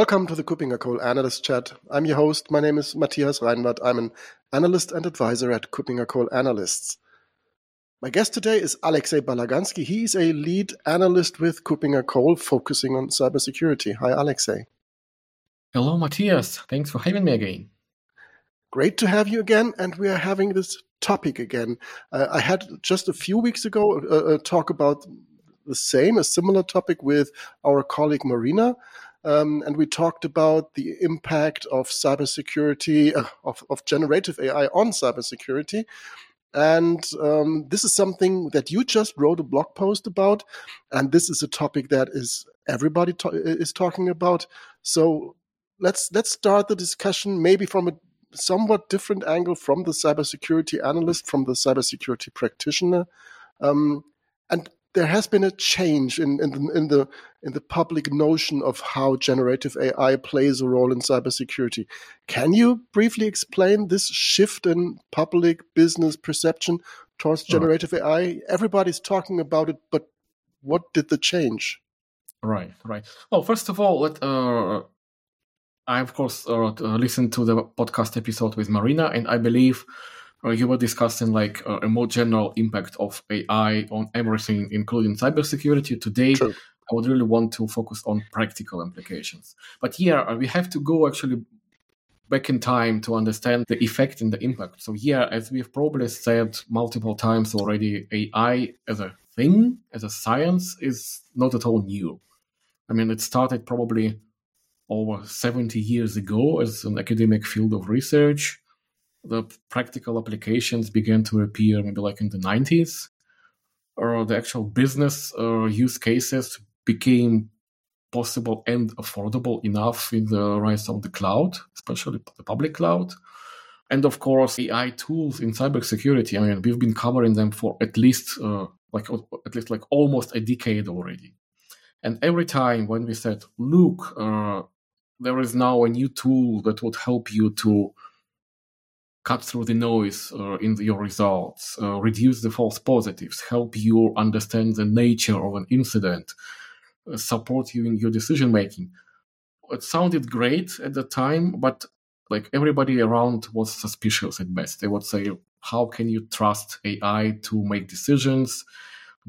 Welcome to the KuppingerCole Analyst Chat. I'm your host. My name is Matthias Reinwarth. I'm an analyst and advisor at KuppingerCole Analysts. My guest today is Alexei Balaganski. He is a lead analyst with KuppingerCole focusing on cybersecurity. Hi, Alexei. Hello, Matthias. Thanks for having me again. Great to have you again. And we are having this topic again. Uh, I had just a few weeks ago a, uh, a talk about the same, a similar topic with our colleague Marina. Um, and we talked about the impact of cybersecurity, uh, of, of generative AI on cybersecurity. And um, this is something that you just wrote a blog post about, and this is a topic that is everybody to- is talking about. So let's let's start the discussion maybe from a somewhat different angle from the cybersecurity analyst, from the cybersecurity practitioner. Um, and there has been a change in, in, the, in the in the public notion of how generative AI plays a role in cybersecurity. Can you briefly explain this shift in public business perception towards generative. AI? Everybody's talking about it, but what did the change? Right, right. Well, first of all, let, uh, I of course uh, listened to the podcast episode with Marina, and I believe you were discussing like uh, a more general impact of AI on everything, including cybersecurity. Today, True. I would really want to focus on practical implications. But here, uh, we have to go actually back in time to understand the effect and the impact. So here, as we've probably said multiple times already, AI as a thing, as a science, is not at all new. I mean, it started probably over 70 years ago as an academic field of research the practical applications began to appear maybe like in the 90s or the actual business uh, use cases became possible and affordable enough with the rise of the cloud especially the public cloud. And of course ai tools in cybersecurity i mean we've been covering them for at least uh, like at least like almost a decade already. And every time when we said look uh, there is now a new tool that would help you to cut through the noise uh, in your results, uh, reduce the false positives, help you understand the nature of an incident, uh, support you in your decision making. It sounded great at the time, but like everybody around was suspicious at best. They would say, "How can you trust AI to make decisions?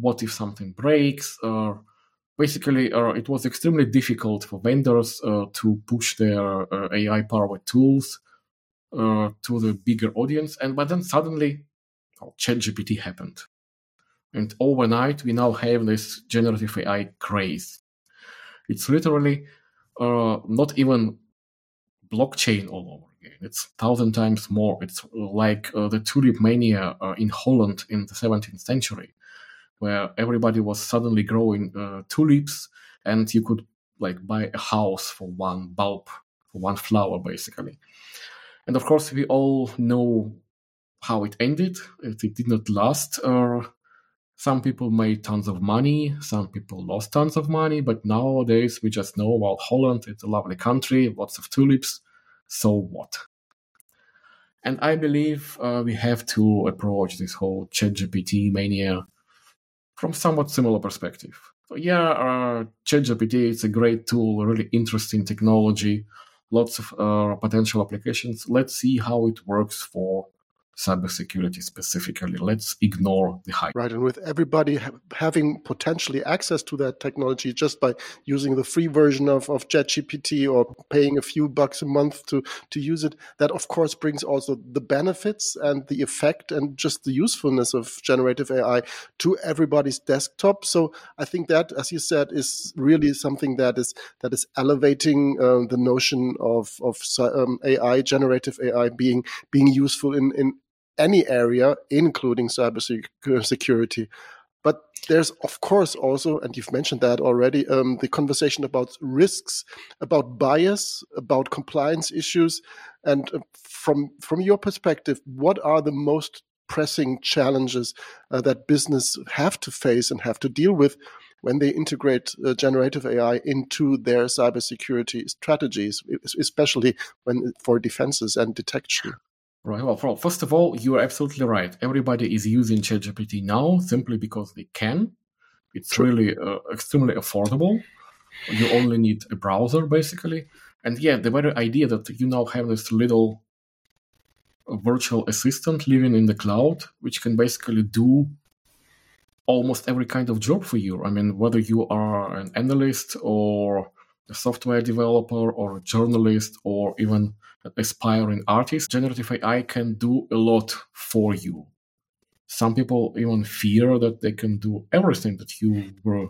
What if something breaks?" Or basically, uh, it was extremely difficult for vendors uh, to push their uh, AI-powered tools uh, to the bigger audience. And but then suddenly, oh, ChatGPT happened, and overnight we now have this generative AI craze. It's literally uh, not even blockchain all over again. It's thousand times more. It's like uh, the tulip mania uh, in Holland in the 17th century, where everybody was suddenly growing uh, tulips, and you could like buy a house for one bulb, for one flower, basically. And of course, we all know how it ended. It, it did not last. Uh, some people made tons of money, some people lost tons of money, but nowadays we just know, well, Holland, it's a lovely country, lots of tulips, so what? And I believe uh, we have to approach this whole ChatGPT mania from somewhat similar perspective. So yeah, uh, ChatGPT is a great tool, a really interesting technology lots of uh, potential applications. Let's see how it works for cybersecurity specifically. Let's ignore the hype. Right, and with everybody ha- having potentially access to that technology just by using the free version of, of ChatGPT or paying a few bucks a month to, to use it, that of course brings also the benefits and the effect and just the usefulness of generative AI to everybody's desktop. So I think that, as you said, is really something that is that is elevating uh, the notion of of um, AI, generative AI, being being useful in in any area, including cybersecurity. But there's, of course, also, and you've mentioned that already, um, the conversation about risks, about bias, about compliance issues. And uh, from from your perspective, what are the most pressing challenges uh, that business have to face and have to deal with when they integrate uh, generative AI into their cybersecurity strategies, especially when for defenses and detection? Right. Well, first of all, you are absolutely right. Everybody is using ChatGPT now simply because they can. It's really uh, extremely affordable. You only need a browser, basically. And yeah, the very idea that you now have this little virtual assistant living in the cloud, which can basically do almost every kind of job for you. I mean, whether you are an analyst or a software developer or a journalist or even aspiring artist, generative AI can do a lot for you. Some people even fear that they can do everything that you were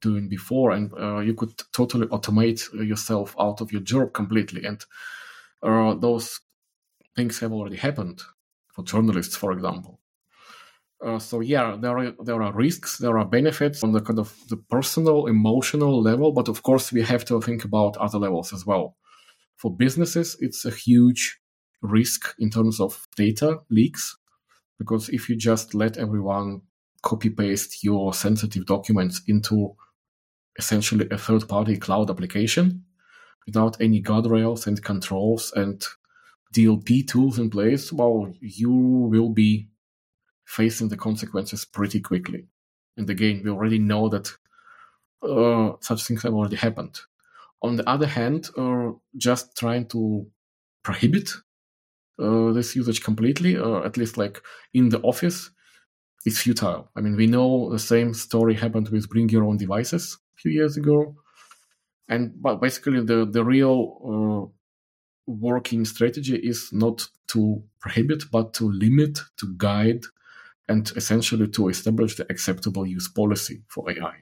doing before, and uh, you could totally automate yourself out of your job completely. And uh, those things have already happened for journalists, for example. Uh, so yeah, there are there are risks, there are benefits on the kind of the personal, emotional level, but of course we have to think about other levels as well. For businesses, it's a huge risk in terms of data leaks, because if you just let everyone copy paste your sensitive documents into essentially a third party cloud application without any guardrails and controls and DLP tools in place, well, you will be facing the consequences pretty quickly. And again, we already know that uh, such things have already happened. On the other hand, uh, just trying to prohibit uh, this usage completely, or at least like in the office, is futile. I mean, we know the same story happened with bring your own devices a few years ago. And but basically, the the real uh, working strategy is not to prohibit, but to limit, to guide, and essentially to establish the acceptable use policy for AI.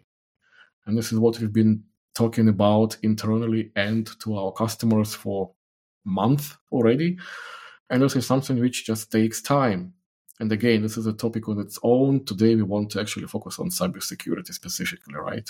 And this is what we've been talking about internally and to our customers for months already. And this is something which just takes time. And again, this is a topic on its own. Today, we want to actually focus on cybersecurity specifically, right?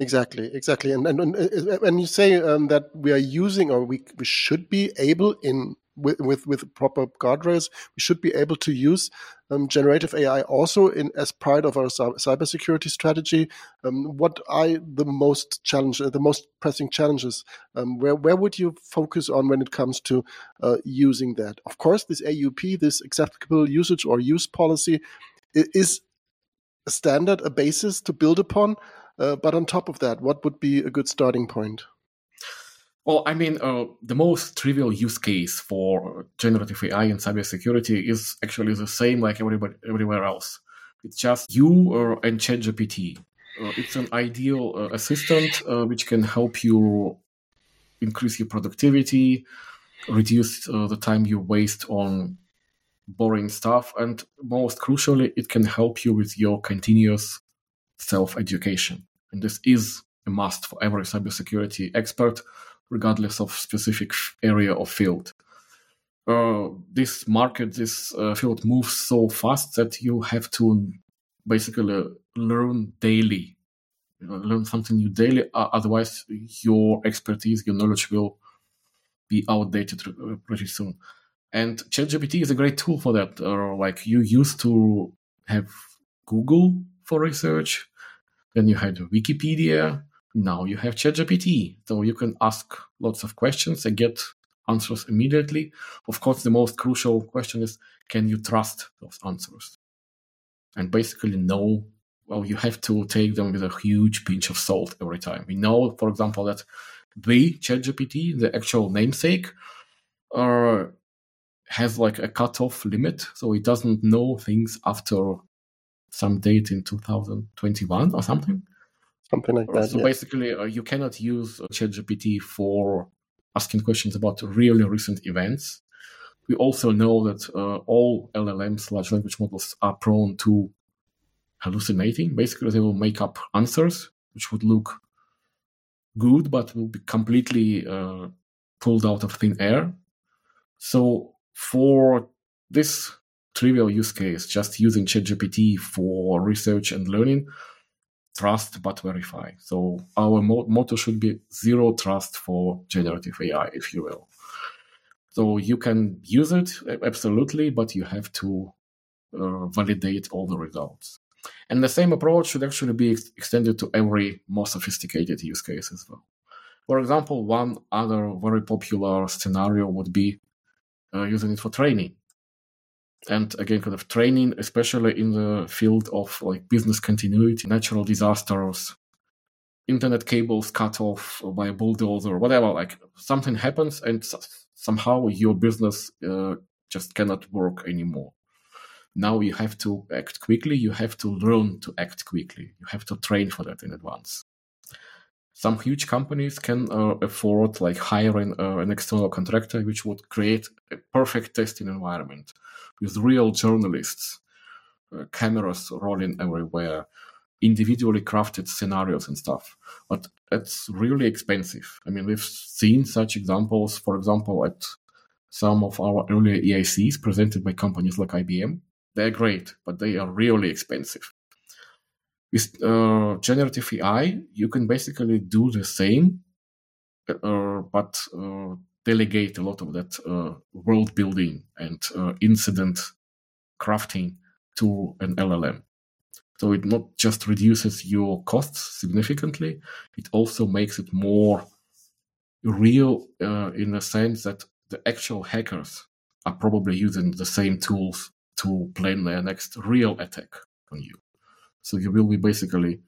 Exactly, exactly. And and, and you say um, that we are using or we, we should be able in with, with, with proper guardrails, we should be able to use um, generative AI also in as part of our cybersecurity strategy. Um, what are the most challenge, the most pressing challenges? Um, where where would you focus on when it comes to uh, using that? Of course, this AUP, this acceptable usage or use policy, is a standard, a basis to build upon. Uh, but on top of that, what would be a good starting point? Well, I mean, uh, the most trivial use case for generative AI in cybersecurity is actually the same like everybody everywhere else. It's just you uh, and ChatGPT. Uh, it's an ideal uh, assistant uh, which can help you increase your productivity, reduce uh, the time you waste on boring stuff, and most crucially, it can help you with your continuous self education. And this is a must for every cybersecurity expert regardless of specific area or field. Uh, this market, this uh, field moves so fast that you have to basically learn daily, you know, learn something new daily. Uh, otherwise, your expertise, your knowledge will be outdated pretty soon. And ChatGPT is a great tool for that. Uh, like you used to have Google for research, then you had Wikipedia, now you have ChatGPT, so you can ask lots of questions and get answers immediately. Of course, the most crucial question is can you trust those answers? And basically, no. Well, you have to take them with a huge pinch of salt every time. We know, for example, that the ChatGPT, the actual namesake, uh, has like a cutoff limit, so it doesn't know things after some date in 2021 or something something like that. So yeah. basically, uh, you cannot use ChatGPT for asking questions about really recent events. We also know that uh, all LLMs, large language models, are prone to hallucinating. Basically, they will make up answers which would look good, but will be completely uh, pulled out of thin air. So, for this trivial use case, just using ChatGPT for research and learning trust but verify. So our motto should be zero trust for generative AI, if you will. So you can use it absolutely, but you have to uh, validate all the results. And the same approach should actually be ex- extended to every more sophisticated use case as well. For example, one other very popular scenario would be uh, using it for training and again kind of training especially in the field of like business continuity natural disasters internet cables cut off by a bulldozer whatever. Like something happens and somehow your business uh, just cannot work anymore. Now you have to act quickly. You have to learn to act quickly. You have to train for that in advance. Some huge companies can uh, afford like hiring uh, an external contractor, which would create a perfect testing environment with real journalists, uh, cameras rolling everywhere, individually crafted scenarios and stuff. But it's really expensive. I mean, we've seen such examples, for example, at some of our earlier EICs presented by companies like IBM. They're great, but they are really expensive. With uh, generative AI, you can basically do the same, uh, but uh, delegate a lot of that uh, world building and uh, incident crafting to an LLM. So it not just reduces your costs significantly, it also makes it more real uh, in the sense that the actual hackers are probably using the same tools to plan their next real attack on you. So you will be basically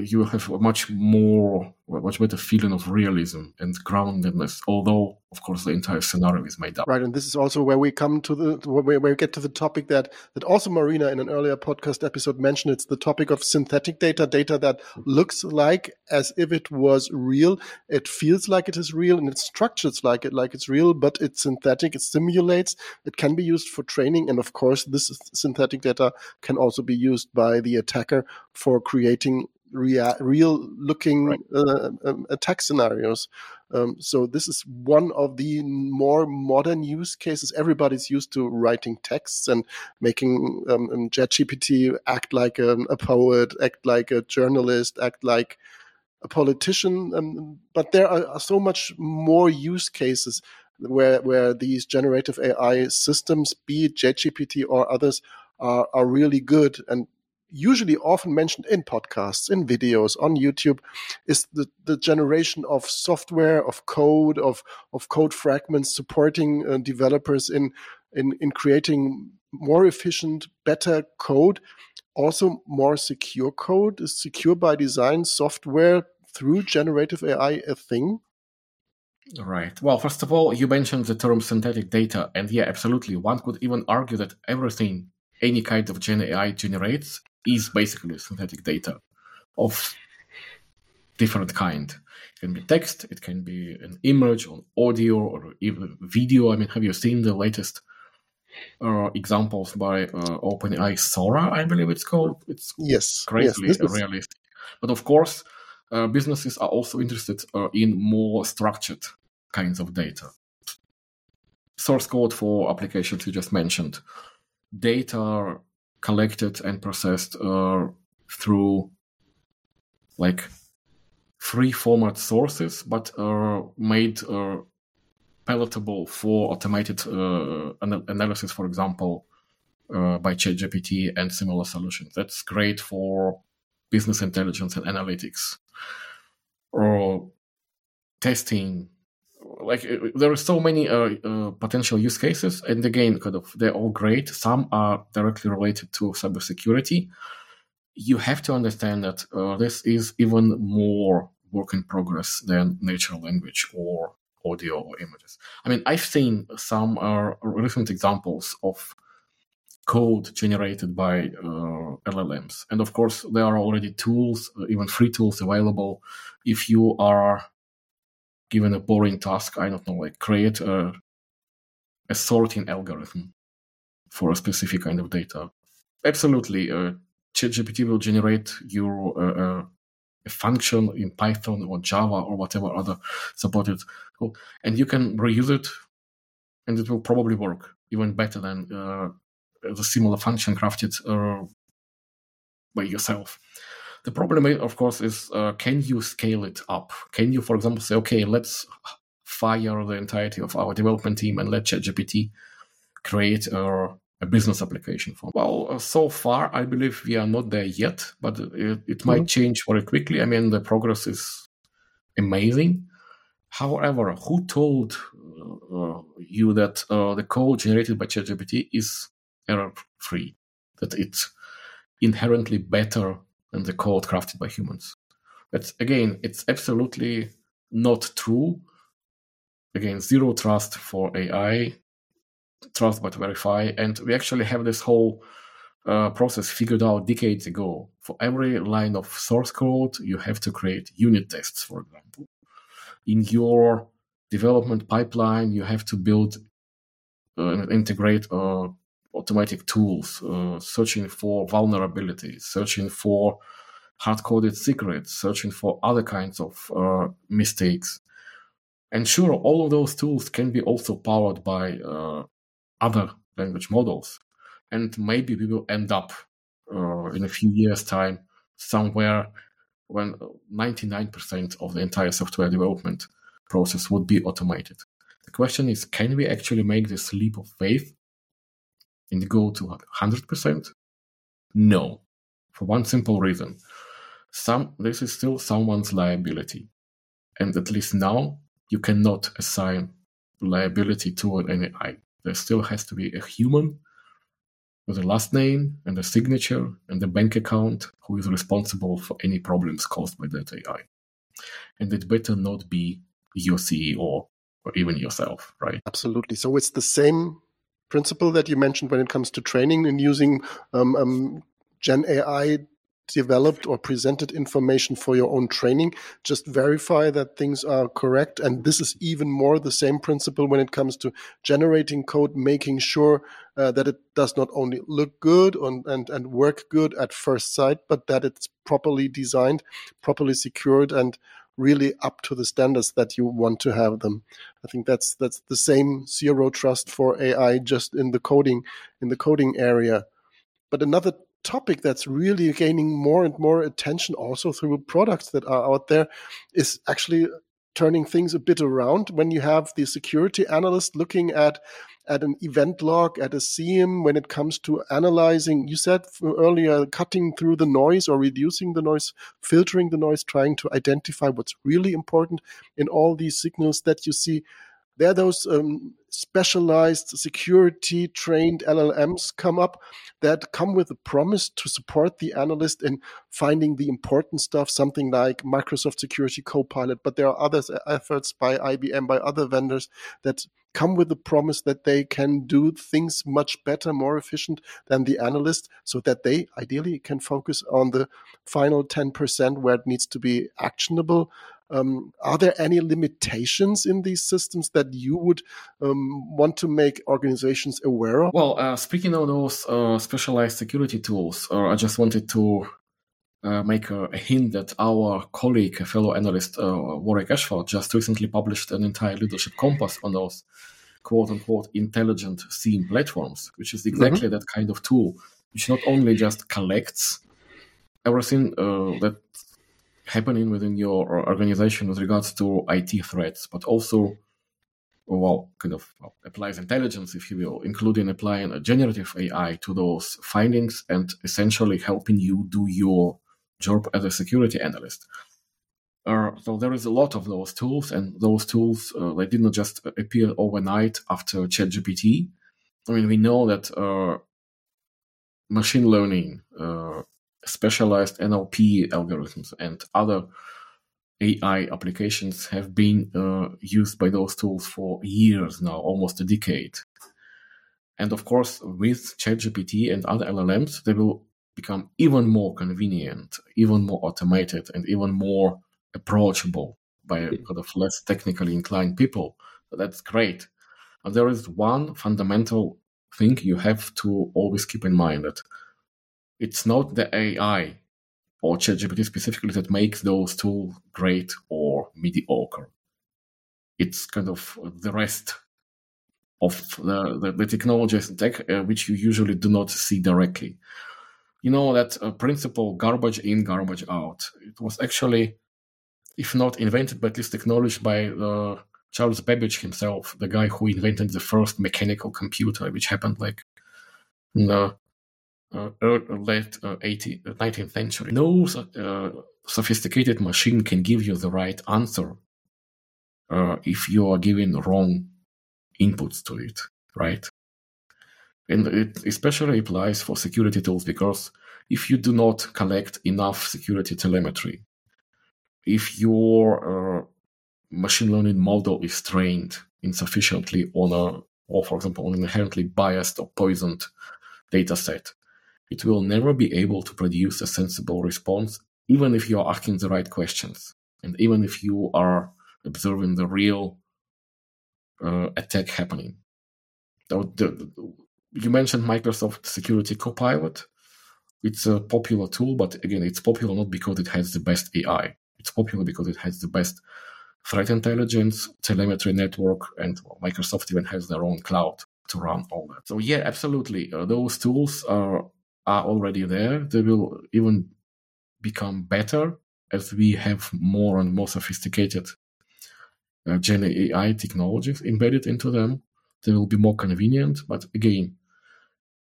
you have a much more, much better feeling of realism and groundedness. Although, of course, the entire scenario is made up. Right, and this is also where we come to the where we get to the topic that that also Marina in an earlier podcast episode mentioned. It's the topic of synthetic data, data that looks like as if it was real. It feels like it is real, and it structures like it like it's real, but it's synthetic. It simulates. It can be used for training, and of course, this synthetic data can also be used by the attacker for creating rea- real looking right. uh, um, attack scenarios. Um, so this is one of the more modern use cases. Everybody's used to writing texts and making um, um ChatGPT act like a, a, poet, act like a journalist, act like a politician. Um, but there are, are so much more use cases where where these generative AI systems, be it ChatGPT or others, are, are really good and usually often mentioned in podcasts, in videos, on YouTube, is the, the generation of software, of code, of, of code fragments supporting uh, developers in, in, in creating more efficient, better code, also more secure code. Is secure by design software through generative AI a thing? Right. Well, first of all, you mentioned the term synthetic data, and yeah, absolutely. One could even argue that everything any kind of Gen AI generates is basically synthetic data of different kind. It can be text, it can be an image or audio or even video. I mean, have you seen the latest uh, examples by uh, OpenAI Sora? I believe it's called. It's yes, crazily yes, realistic. But of course, uh, businesses are also interested uh, in more structured kinds of data. Source code for applications you just mentioned, data collected and processed uh, through like free format sources, but uh, made uh, palatable for automated uh, analysis, for example, uh, by ChatGPT and similar solutions. That's great for business intelligence and analytics or testing like uh, there are so many uh, uh, potential use cases, and again, kind of they're all great. Some are directly related to cybersecurity. You have to understand that uh, this is even more work in progress than natural language or audio or images. I mean, I've seen some uh, recent examples of code generated by uh, LLMs, and of course, there are already tools, even free tools available. If you are given a boring task, I don't know, like create a, a sorting algorithm for a specific kind of data. Absolutely, uh, ChatGPT will generate your uh, uh, a function in Python or Java or whatever other supported, and you can reuse it, and it will probably work even better than uh, the similar function crafted uh, by yourself. The problem, of course, is uh, can you scale it up? Can you, for example, say, okay, let's fire the entirety of our development team and let ChatGPT create a, a business application for? Well, uh, so far, I believe we are not there yet, but it, it might mm-hmm. change very quickly. I mean, the progress is amazing. However, who told uh, you that uh, the code generated by ChatGPT is error free? That it's inherently better and the code crafted by humans. But again, it's absolutely not true. Again, zero trust for AI, trust but verify. And we actually have this whole uh, process figured out decades ago. For every line of source code, you have to create unit tests, for example. In your development pipeline, you have to build uh, integrate uh, automatic tools, uh, searching for vulnerabilities, searching for hard coded secrets, searching for other kinds of uh, mistakes. And sure, all of those tools can be also powered by uh, other language models. And maybe we will end up uh, in a few years' time somewhere when 99% of the entire software development process would be automated. The question is can we actually make this leap of faith and go to 100%? No, for one simple reason. Some, this is still someone's liability. And at least now, you cannot assign liability to an AI. There still has to be a human with a last name and a signature and a bank account who is responsible for any problems caused by that AI. And it better not be your CEO or even yourself, right? Absolutely. So it's the same principle that you mentioned when it comes to training and using um, um, Gen AI developed or presented information for your own training. Just verify that things are correct. And this is even more the same principle when it comes to generating code, making sure uh, that it does not only look good and, and, and work good at first sight, but that it's properly designed, properly secured, and really up to the standards that you want to have them. I think that's that's the same zero trust for AI just in the coding in the coding area. But another topic that's really gaining more and more attention also through products that are out there is actually turning things a bit around when you have the security analyst looking at at an event log, at a SIEM, when it comes to analyzing, you said earlier, cutting through the noise or reducing the noise, filtering the noise, trying to identify what's really important in all these signals that you see. There, those um, specialized security trained LLMs come up that come with a promise to support the analyst in finding the important stuff, something like Microsoft Security Copilot. But there are other efforts by IBM, by other vendors that come with the promise that they can do things much better, more efficient than the analyst, so that they ideally can focus on the final 10% where it needs to be actionable. Um, are there any limitations in these systems that you would um, want to make organizations aware of? Well, uh, speaking of those uh, specialized security tools, uh, I just wanted to uh, make a, a, hint that our colleague, fellow analyst uh, Warwick Ashford, just recently published an entire leadership compass on those quote unquote intelligent SIEM platforms, which is exactly mm-hmm. that kind of tool, which not only just collects everything uh, that's happening within your organization with regards to IT threats, but also well, kind of applies intelligence, if you will, including applying a generative AI to those findings and essentially helping you do your job as a security analyst. Uh, so there is a lot of those tools, and those tools uh, they did not just appear overnight after ChatGPT. I mean, we know that uh, machine learning, uh, specialized NLP algorithms, and other AI applications have been uh, used by those tools for years now, almost a decade. And of course, with ChatGPT and other LLMs, they will become even more convenient, even more automated, and even more approachable by kind of less technically inclined people. So that's great. But there is one fundamental thing you have to always keep in mind that it's not the AI or ChatGPT specifically that makes those tools great or mediocre. It's kind of the rest of the, the, the technologies and tech uh, which you usually do not see directly you know that uh, principle garbage in garbage out it was actually if not invented but at least acknowledged by uh, charles babbage himself the guy who invented the first mechanical computer which happened like in the uh, late uh, 18th, 19th century. No uh, sophisticated machine can give you the right answer uh, if you are giving wrong inputs to it right? And it especially applies for security tools because if you do not collect enough security telemetry, if your uh, machine learning model is trained insufficiently on a, or for example, on an inherently biased or poisoned data set, it will never be able to produce a sensible response, even if you are asking the right questions, and even if you are observing the real uh, attack happening. You mentioned Microsoft Security Copilot. It's a popular tool, but again, it's popular not because it has the best AI. It's popular because it has the best threat intelligence, telemetry network, and Microsoft even has their own cloud to run all that. So yeah, absolutely, uh, those tools are are already there. They will even become better as we have more and more sophisticated uh, Gen AI technologies embedded into them. They will be more convenient, but again,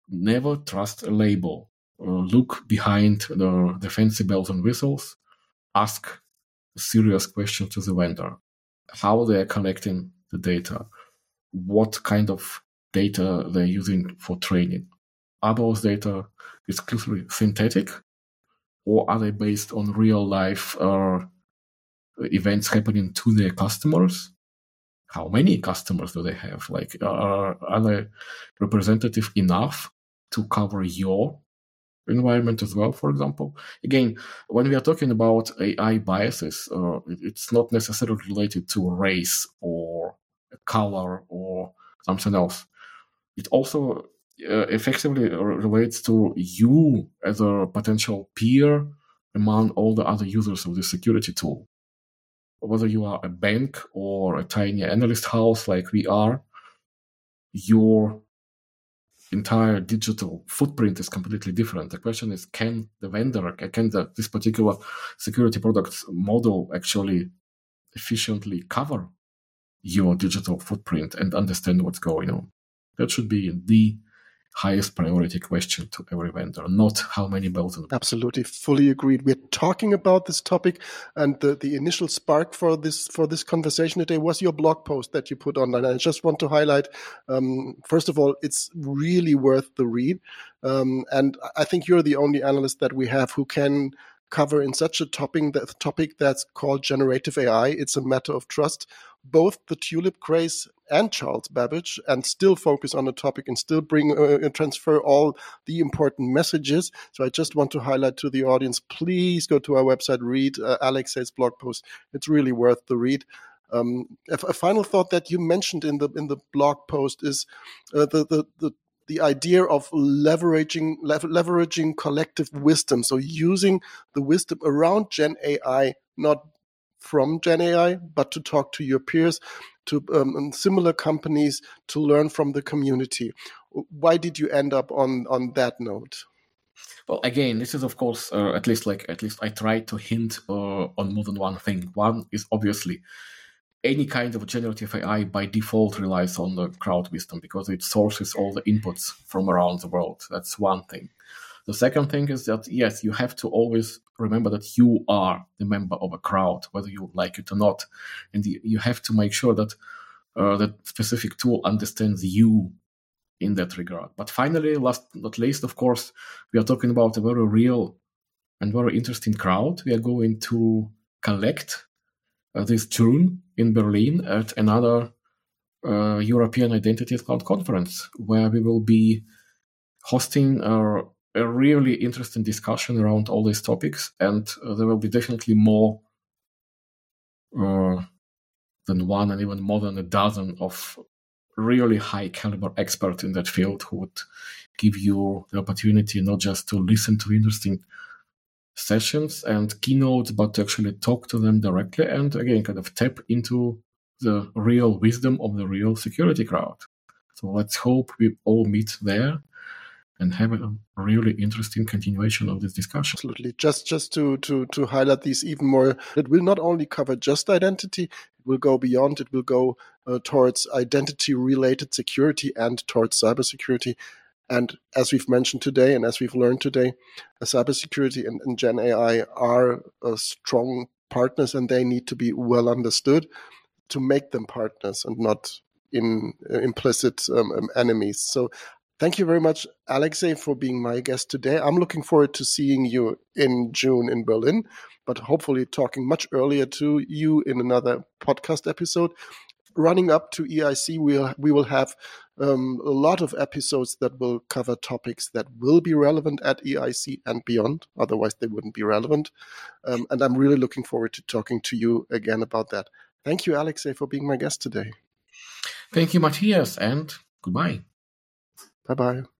never trust a label. Uh, look behind the, the fancy bells and whistles. Ask serious questions to the vendor. How they are collecting the data. What kind of data they're using for training. Are those data exclusively synthetic or are they based on real life uh, events happening to their customers? How many customers do they have? Like, uh, are they representative enough to cover your environment as well, for example? Again, when we are talking about AI biases, uh, it's not necessarily related to race or color or something else. It also uh, effectively relates to you as a potential peer among all the other users of this security tool. Whether you are a bank or a tiny analyst house like we are, your entire digital footprint is completely different. The question is, can the vendor, can the, this particular security product model actually efficiently cover your digital footprint and understand what's going on? That should be the highest priority question to every vendor, not how many bells and Absolutely, fully agreed. We're talking about this topic, and the, the initial spark for this for this conversation today was your blog post that you put online. I just want to highlight, um, first of all, it's really worth the read, um, and I think you're the only analyst that we have who can cover in such a topic that topic that's called generative AI. It's a matter of trust. Both the tulip craze and Charles Babbage, and still focus on the topic and still bring uh, uh, transfer all the important messages. So I just want to highlight to the audience: please go to our website, read uh, Alexei's blog post. It's really worth the read. Um, a, a, final thought that you mentioned in the in the blog post is uh, the, the the the idea of leveraging leveraging collective wisdom. So using the wisdom around Gen AI, not from Gen AI, but to talk to your peers, to um, similar companies, to learn from the community. Why did you end up on on that note? Well, again, this is of course uh, at least like at least I try to hint uh, on more than one thing. One is obviously any kind of generative AI by default relies on the crowd wisdom because it sources all the inputs from around the world. That's one thing. The second thing is that yes, you have to always remember that you are the member of a crowd, whether you like it or not, and you have to make sure that uh, that specific tool understands you in that regard. But finally, last not least, of course, we are talking about a very real and very interesting crowd. We are going to collect uh, this June in Berlin at another uh, European Identity Cloud conference, where we will be hosting our a really interesting discussion around all these topics, and uh, there will be definitely more uh, than one and even more than a dozen of really high caliber experts in that field who would give you the opportunity not just to listen to interesting sessions and keynotes, but to actually talk to them directly and again kind of tap into the real wisdom of the real security crowd. So let's hope we all meet there and have a really interesting continuation of this discussion. Absolutely. Just just to to to highlight these even more, it will not only cover just identity, it will go beyond. It will go uh, towards identity related security and towards cybersecurity. And as we've mentioned today, and as we've learned today, uh, cybersecurity and, and Gen AI are uh, strong partners, and they need to be well understood to make them partners and not in uh, implicit um, um, enemies. So Thank you very much, Alexei, for being my guest today. I'm looking forward to seeing you in June in Berlin, but hopefully talking much earlier to you in another podcast episode. Running up to EIC, we'll, we will have um, a lot of episodes that will cover topics that will be relevant at EIC and beyond. Otherwise, they wouldn't be relevant. Um, and I'm really looking forward to talking to you again about that. Thank you, Alexei, for being my guest today. Thank you, Matthias, and goodbye. 拜拜。